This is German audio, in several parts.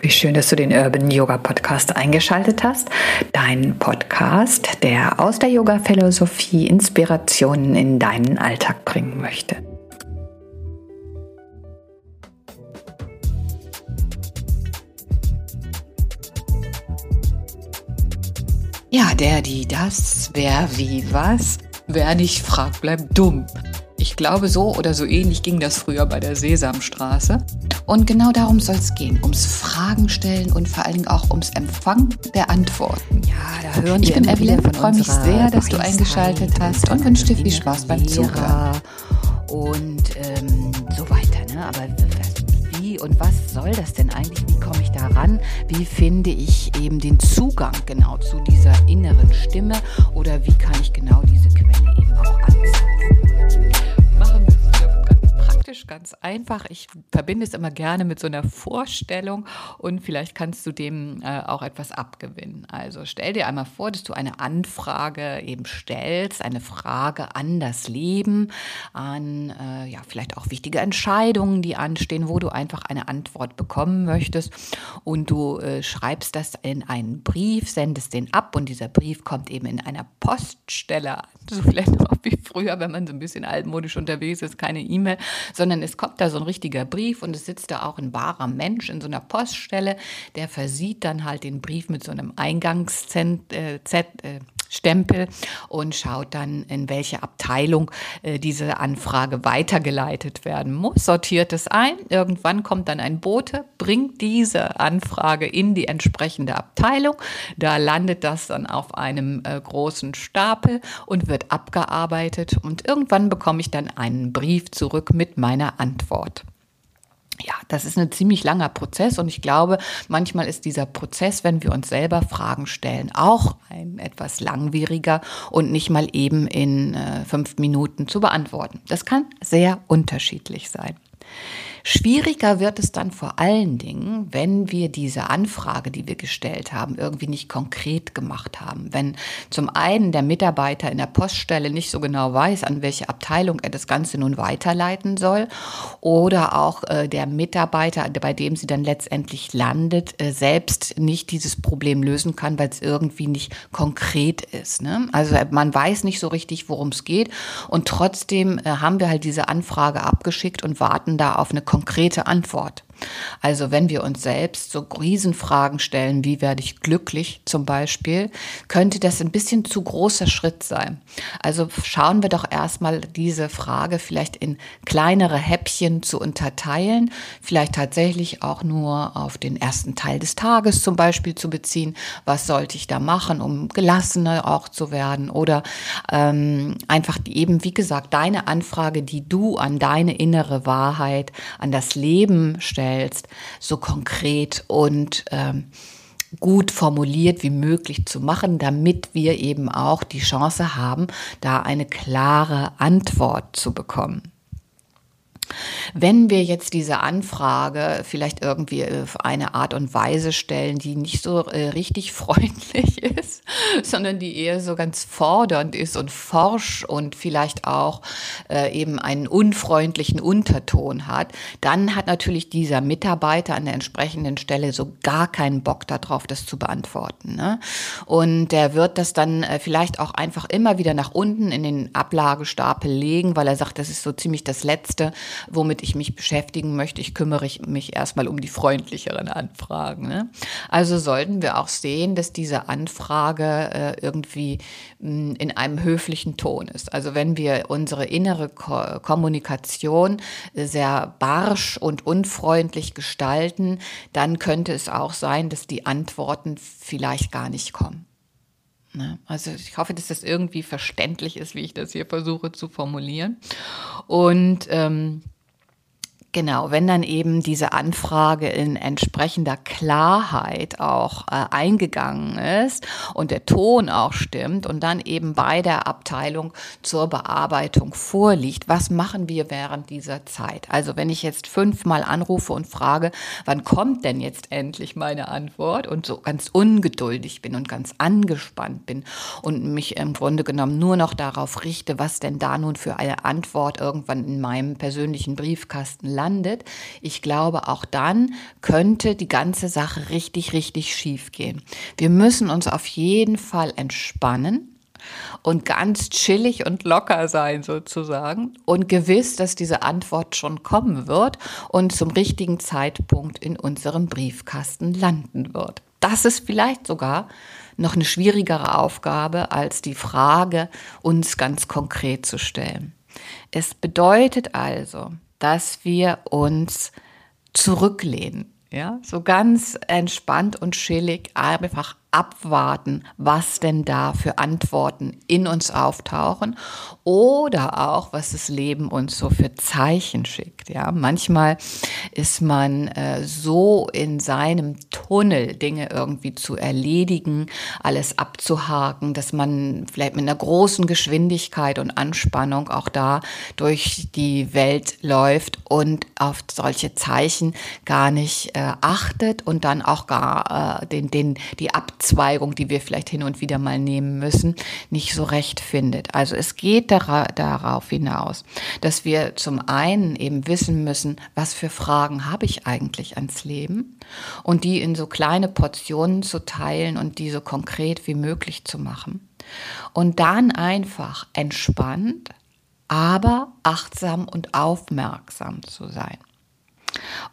wie schön, dass du den Urban Yoga Podcast eingeschaltet hast. Dein Podcast, der aus der Yoga-Philosophie Inspirationen in deinen Alltag bringen möchte. Ja, der, die, das, wer, wie, was. Wer nicht fragt, bleibt dumm. Ich glaube, so oder so ähnlich ging das früher bei der Sesamstraße. Und genau darum soll es gehen, ums Fragen stellen und vor allen Dingen auch ums Empfang der Antworten. Ja, da hören ich bin Evelyn, freue mich sehr, dass du eingeschaltet hast und wünsche dir viel Spaß beim Zuhören. Und ähm, so weiter. Ne? Aber wie und was soll das denn eigentlich? Wie komme ich da ran? Wie finde ich eben den Zugang genau zu dieser inneren Stimme? Oder wie kann ich genau diese Quelle praktisch, ganz einfach. Ich verbinde es immer gerne mit so einer Vorstellung und vielleicht kannst du dem äh, auch etwas abgewinnen. Also stell dir einmal vor, dass du eine Anfrage eben stellst, eine Frage an das Leben, an äh, ja vielleicht auch wichtige Entscheidungen, die anstehen, wo du einfach eine Antwort bekommen möchtest und du äh, schreibst das in einen Brief, sendest den ab und dieser Brief kommt eben in einer Poststelle. So vielleicht noch wie früher, wenn man so ein bisschen altmodisch unterwegs ist, keine E-Mail, sondern es kommt da so ein richtiger Brief und es sitzt da auch ein wahrer Mensch in so einer Poststelle, der versieht dann halt den Brief mit so einem Eingangszent, äh, äh, Stempel und schaut dann, in welche Abteilung äh, diese Anfrage weitergeleitet werden muss, sortiert es ein. Irgendwann kommt dann ein Bote, bringt diese Anfrage in die entsprechende Abteilung. Da landet das dann auf einem äh, großen Stapel und wird abgearbeitet. Und irgendwann bekomme ich dann einen Brief zurück mit meiner Antwort ja, das ist ein ziemlich langer Prozess und ich glaube, manchmal ist dieser Prozess, wenn wir uns selber Fragen stellen, auch ein etwas langwieriger und nicht mal eben in äh, fünf Minuten zu beantworten. Das kann sehr unterschiedlich sein. Schwieriger wird es dann vor allen Dingen, wenn wir diese Anfrage, die wir gestellt haben, irgendwie nicht konkret gemacht haben. Wenn zum einen der Mitarbeiter in der Poststelle nicht so genau weiß, an welche Abteilung er das Ganze nun weiterleiten soll oder auch äh, der Mitarbeiter, bei dem sie dann letztendlich landet, äh, selbst nicht dieses Problem lösen kann, weil es irgendwie nicht konkret ist. Ne? Also man weiß nicht so richtig, worum es geht und trotzdem äh, haben wir halt diese Anfrage abgeschickt und warten da auf eine konkrete Antwort. Also wenn wir uns selbst so Riesenfragen stellen, wie werde ich glücklich zum Beispiel, könnte das ein bisschen zu großer Schritt sein. Also schauen wir doch erstmal diese Frage vielleicht in kleinere Häppchen zu unterteilen, vielleicht tatsächlich auch nur auf den ersten Teil des Tages zum Beispiel zu beziehen. Was sollte ich da machen, um gelassener auch zu werden? Oder ähm, einfach eben, wie gesagt, deine Anfrage, die du an deine innere Wahrheit, an das Leben stellst, stellst, so konkret und ähm, gut formuliert wie möglich zu machen, damit wir eben auch die Chance haben, da eine klare Antwort zu bekommen. Wenn wir jetzt diese Anfrage vielleicht irgendwie auf eine Art und Weise stellen, die nicht so äh, richtig freundlich ist, sondern die eher so ganz fordernd ist und forsch und vielleicht auch äh, eben einen unfreundlichen Unterton hat, dann hat natürlich dieser Mitarbeiter an der entsprechenden Stelle so gar keinen Bock darauf, das zu beantworten. Ne? Und der wird das dann äh, vielleicht auch einfach immer wieder nach unten in den Ablagestapel legen, weil er sagt, das ist so ziemlich das Letzte, womit ich mich beschäftigen möchte. Ich kümmere mich erstmal um die freundlicheren Anfragen. Ne? Also sollten wir auch sehen, dass diese Anfrage äh, irgendwie mh, hm, in einem höflichen Ton ist. Also wenn wir unsere innere Ko Kommunikation sehr barsch und unfreundlich gestalten, dann könnte es auch sein, dass die Antworten vielleicht gar nicht kommen. Ne? Also ich hoffe, dass das irgendwie verständlich ist, wie ich das hier versuche zu formulieren. Und ähm, Genau, wenn dann eben diese Anfrage in entsprechender Klarheit auch äh, eingegangen ist und der Ton auch stimmt und dann eben bei der Abteilung zur Bearbeitung vorliegt, was machen wir während dieser Zeit? Also wenn ich jetzt fünfmal anrufe und frage, wann kommt denn jetzt endlich meine Antwort und so ganz ungeduldig bin und ganz angespannt bin und mich im Grunde genommen nur noch darauf richte, was denn da nun für eine Antwort irgendwann in meinem persönlichen Briefkasten landet, ich glaube, auch dann könnte die ganze Sache richtig, richtig schief gehen. Wir müssen uns auf jeden Fall entspannen und ganz chillig und locker sein sozusagen und gewiss, dass diese Antwort schon kommen wird und zum richtigen Zeitpunkt in unserem Briefkasten landen wird. Das ist vielleicht sogar noch eine schwierigere Aufgabe als die Frage, uns ganz konkret zu stellen. Es bedeutet also, dass wir uns zurücklehnen, ja, so ganz entspannt und chillig einfach abwarten, was denn da für Antworten in uns auftauchen oder auch, was das Leben uns so für Zeichen schickt. Ja, manchmal ist man äh, so in seinem Tunnel, Dinge irgendwie zu erledigen, alles abzuhaken, dass man vielleicht mit einer großen Geschwindigkeit und Anspannung auch da durch die Welt läuft und auf solche Zeichen gar nicht äh, achtet und dann auch gar äh, den, den, die Ab Abzweigung, die wir vielleicht hin und wieder mal nehmen müssen, nicht so recht findet. Also es geht darauf hinaus, dass wir zum einen eben wissen müssen, was für Fragen habe ich eigentlich ans Leben und die in so kleine Portionen zu teilen und die so konkret wie möglich zu machen. Und dann einfach entspannt, aber achtsam und aufmerksam zu sein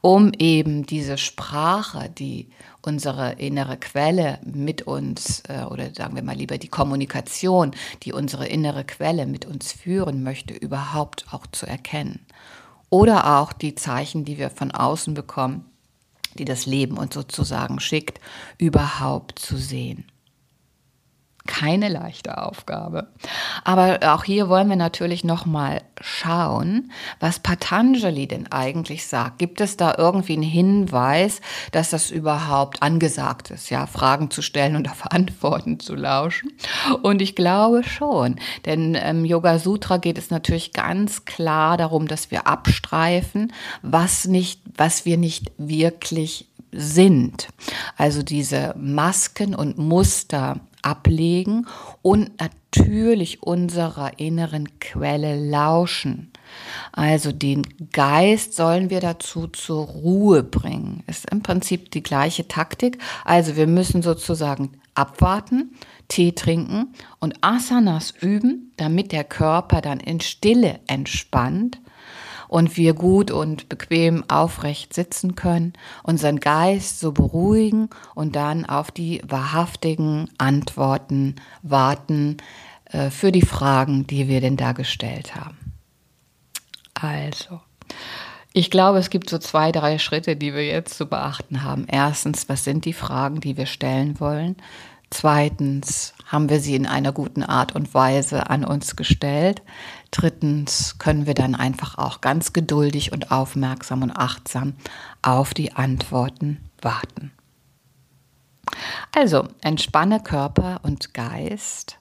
um eben diese Sprache, die unsere innere Quelle mit uns, äh, oder sagen wir mal lieber die Kommunikation, die unsere innere Quelle mit uns führen möchte, überhaupt auch zu erkennen. Oder auch die Zeichen, die wir von außen bekommen, die das Leben uns sozusagen schickt, überhaupt zu sehen keine leichte Aufgabe. Aber auch hier wollen wir natürlich noch mal schauen, was Patanjali denn eigentlich sagt. Gibt es da irgendwie einen Hinweis, dass das überhaupt angesagt ist, ja, Fragen zu stellen und auf Antworten zu lauschen? Und ich glaube schon, denn im Yoga Sutra geht es natürlich ganz klar darum, dass wir abstreifen, was nicht, was wir nicht wirklich sind. Also diese Masken und Muster ablegen und natürlich unserer inneren Quelle lauschen. Also den Geist sollen wir dazu zur Ruhe bringen. Ist im Prinzip die gleiche Taktik. Also wir müssen sozusagen abwarten, Tee trinken und Asanas üben, damit der Körper dann in Stille entspannt und wir gut und bequem aufrecht sitzen können, unseren Geist so beruhigen und dann auf die wahrhaftigen Antworten warten äh, für die Fragen, die wir denn da gestellt haben. Also, ich glaube, es gibt so zwei, drei Schritte, die wir jetzt zu beachten haben. Erstens, was sind die Fragen, die wir stellen wollen? Zweitens, haben wir sie in einer guten Art und Weise an uns gestellt? Drittens können wir dann einfach auch ganz geduldig und aufmerksam und achtsam auf die Antworten warten. Also entspanne Körper und Geist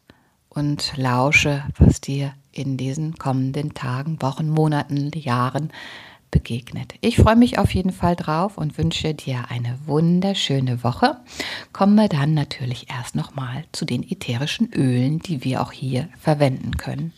und lausche, was dir in diesen kommenden Tagen, Wochen, Monaten, Jahren begegnet. Ich freue mich auf jeden Fall drauf und wünsche dir eine wunderschöne Woche. Kommen wir dann natürlich erst nochmal zu den ätherischen Ölen, die wir auch hier verwenden können.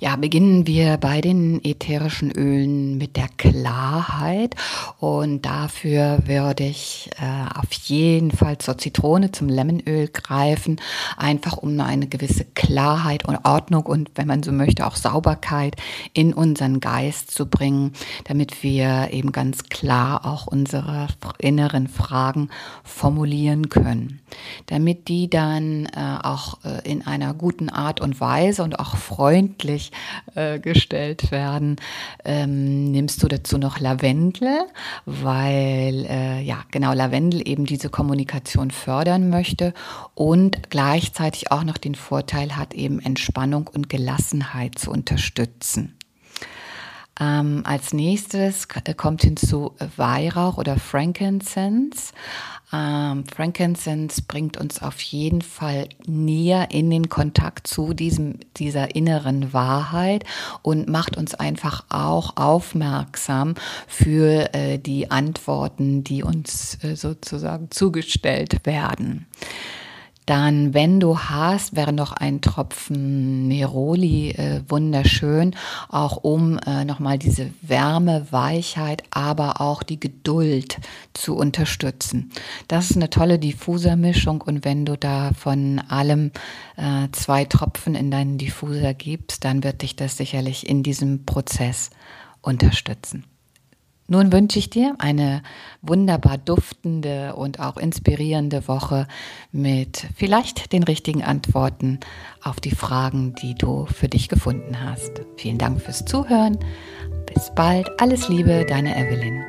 Ja, beginnen wir bei den ätherischen Ölen mit der Klarheit. Und dafür würde ich äh, auf jeden Fall zur Zitrone, zum Lemonöl greifen, einfach um eine gewisse Klarheit und Ordnung und, wenn man so möchte, auch Sauberkeit in unseren Geist zu bringen, damit wir eben ganz klar auch unsere inneren Fragen formulieren können. Damit die dann äh, auch äh, in einer guten Art und Weise und auch freundlich äh, gestellt werden. Ähm, nimmst du dazu noch Lavendel, weil äh, ja genau Lavendel eben diese Kommunikation fördern möchte und gleichzeitig auch noch den Vorteil hat, eben Entspannung und Gelassenheit zu unterstützen. Ähm, als nächstes kommt hinzu Weihrauch oder Frankincense. Ähm, Frankincense bringt uns auf jeden Fall näher in den Kontakt zu diesem, dieser inneren Wahrheit und macht uns einfach auch aufmerksam für äh, die Antworten, die uns äh, sozusagen zugestellt werden. Dann, wenn du hast, wäre noch ein Tropfen Neroli äh, wunderschön, auch um äh, nochmal diese Wärme, Weichheit, aber auch die Geduld zu unterstützen. Das ist eine tolle Diffusermischung und wenn du da von allem äh, zwei Tropfen in deinen Diffuser gibst, dann wird dich das sicherlich in diesem Prozess unterstützen. Nun wünsche ich dir eine wunderbar duftende und auch inspirierende Woche mit vielleicht den richtigen Antworten auf die Fragen, die du für dich gefunden hast. Vielen Dank fürs Zuhören. Bis bald. Alles Liebe, deine Evelyn.